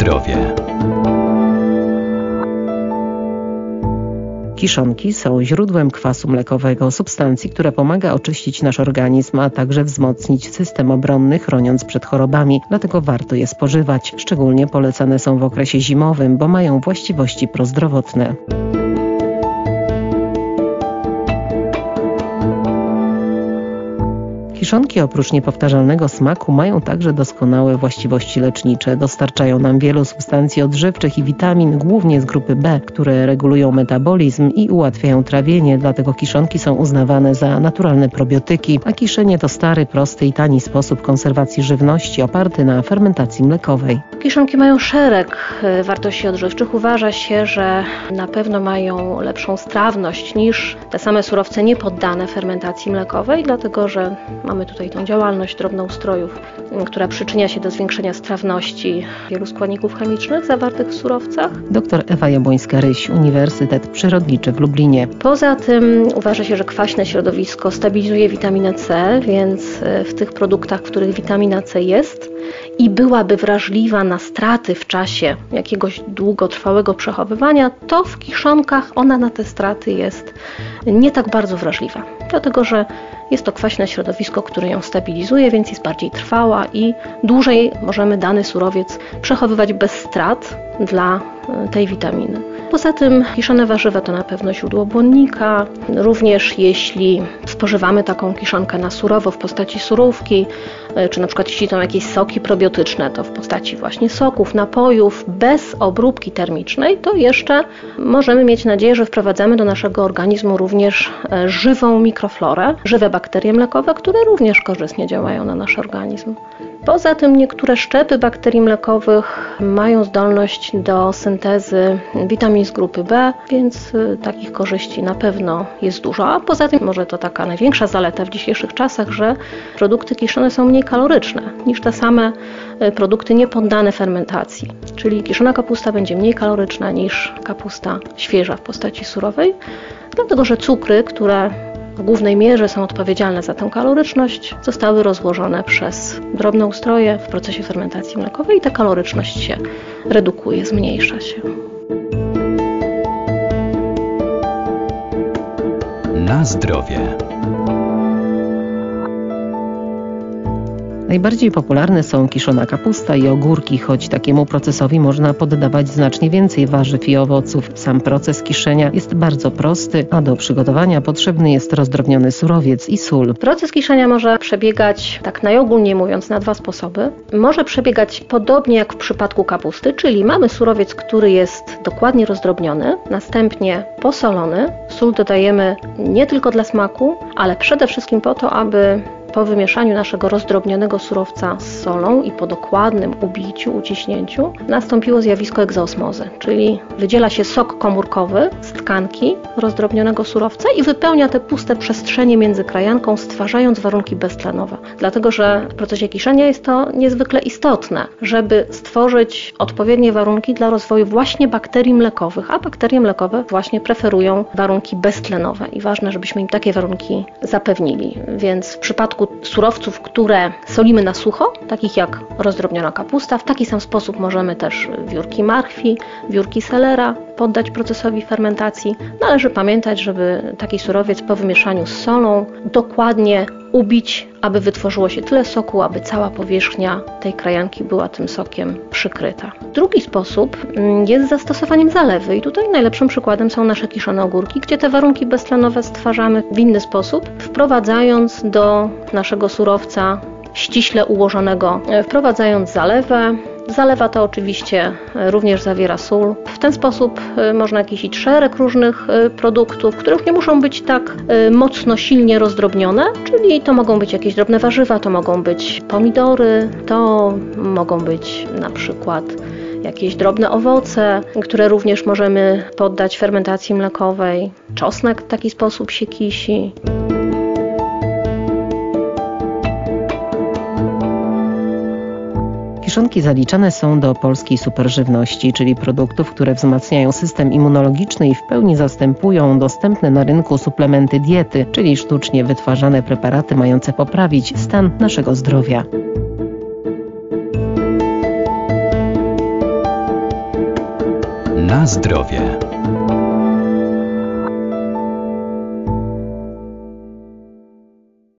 zdrowie. Kiszonki są źródłem kwasu mlekowego, substancji, która pomaga oczyścić nasz organizm, a także wzmocnić system obronny, chroniąc przed chorobami. Dlatego warto je spożywać. Szczególnie polecane są w okresie zimowym, bo mają właściwości prozdrowotne. Kiszonki oprócz niepowtarzalnego smaku mają także doskonałe właściwości lecznicze. Dostarczają nam wielu substancji odżywczych i witamin, głównie z grupy B, które regulują metabolizm i ułatwiają trawienie, dlatego kiszonki są uznawane za naturalne probiotyki, a kiszenie to stary, prosty i tani sposób konserwacji żywności oparty na fermentacji mlekowej. Kiszonki mają szereg e, wartości odżywczych. Uważa się, że na pewno mają lepszą strawność niż te same surowce niepoddane fermentacji mlekowej, dlatego że mamy tutaj tą działalność drobnoustrojów, która przyczynia się do zwiększenia strawności wielu składników chemicznych zawartych w surowcach. Dr Ewa Jabłońska-Ryś, Uniwersytet Przyrodniczy w Lublinie. Poza tym uważa się, że kwaśne środowisko stabilizuje witaminę C, więc e, w tych produktach, w których witamina C jest, i byłaby wrażliwa na straty w czasie jakiegoś długotrwałego przechowywania, to w kiszonkach ona na te straty jest nie tak bardzo wrażliwa, dlatego że jest to kwaśne środowisko, które ją stabilizuje, więc jest bardziej trwała i dłużej możemy dany surowiec przechowywać bez strat dla e, tej witaminy. Poza tym kiszone warzywa to na pewno źródło błonnika. Również jeśli spożywamy taką kiszonkę na surowo w postaci surówki, e, czy na przykład jeśli są jakieś soki probiotyczne, to w postaci właśnie soków, napojów, bez obróbki termicznej, to jeszcze możemy mieć nadzieję, że wprowadzamy do naszego organizmu również e, żywą mikroflorę, żywe bakterie mlekowe, które również korzystnie działają na nasz organizm. Poza tym niektóre szczepy bakterii mlekowych mają zdolność do syntezy witamin z grupy B, więc y, takich korzyści na pewno jest dużo. A poza tym może to taka największa zaleta w dzisiejszych czasach, że produkty kiszone są mniej kaloryczne niż te same y, produkty niepoddane fermentacji. Czyli kiszona kapusta będzie mniej kaloryczna niż kapusta świeża w postaci surowej, dlatego że cukry, które w głównej mierze są odpowiedzialne za tę kaloryczność, zostały rozłożone przez drobne ustroje w procesie fermentacji mlekowej i ta kaloryczność się redukuje, zmniejsza się. Na zdrowie. Najbardziej popularne są kiszona kapusta i ogórki, choć takiemu procesowi można poddawać znacznie więcej warzyw i owoców. Sam proces kiszenia jest bardzo prosty, a do przygotowania potrzebny jest rozdrobniony surowiec i sól. Proces kiszenia może przebiegać, tak najogólniej mówiąc, na dwa sposoby. Może przebiegać podobnie jak w przypadku kapusty, czyli mamy surowiec, który jest dokładnie rozdrobniony, następnie posolony. Sól dodajemy nie tylko dla smaku, ale przede wszystkim po to, aby po wymieszaniu naszego rozdrobnionego surowca z solą i po dokładnym ubiciu, uciśnięciu nastąpiło zjawisko egzosmozy, czyli wydziela się sok komórkowy z tkanki rozdrobnionego surowca i wypełnia te puste przestrzenie między krajanką, stwarzając warunki beztlenowe. Dlatego, że w procesie kiszenia jest to niezwykle istotne, żeby stworzyć odpowiednie warunki dla rozwoju właśnie bakterii mlekowych, a bakterie mlekowe właśnie preferują warunki beztlenowe i ważne, żebyśmy im takie warunki zapewnili. Więc w przypadku przypadku surowców, które solimy na sucho, takich jak rozdrobniona kapusta, w taki sam sposób możemy też wiórki marchwi, wiórki selera poddać procesowi fermentacji. Należy pamiętać, żeby taki surowiec po wymieszaniu z solą dokładnie ubić, aby wytworzyło się tyle soku, aby cała powierzchnia tej krajanki była tym sokiem przykryta. Drugi sposób mm, jest zastosowaniem zalewy i tutaj najlepszym przykładem są nasze kiszone ogórki, gdzie te warunki beztlenowe stwarzamy w inny sposób, wprowadzając do naszego surowca ściśle ułożonego, e, wprowadzając zalewę, Zalewa to oczywiście e, również zawiera sól. W ten sposób e, można kisić szereg różnych e, produktów, które już nie muszą być tak mocno, silnie rozdrobnione, czyli to mogą być jakieś drobne warzywa, to mogą być pomidory, to mogą być na przykład jakieś drobne owoce, które również możemy poddać fermentacji mlekowej. Czosnek w taki sposób się kisi. Kiszonki zaliczane są do polskiej superżywności, czyli produktów, które wzmacniają system immunologiczny i w pełni zastępują dostępne na rynku suplementy diety, czyli sztucznie wytwarzane preparaty mające poprawić stan naszego zdrowia. Na zdrowie.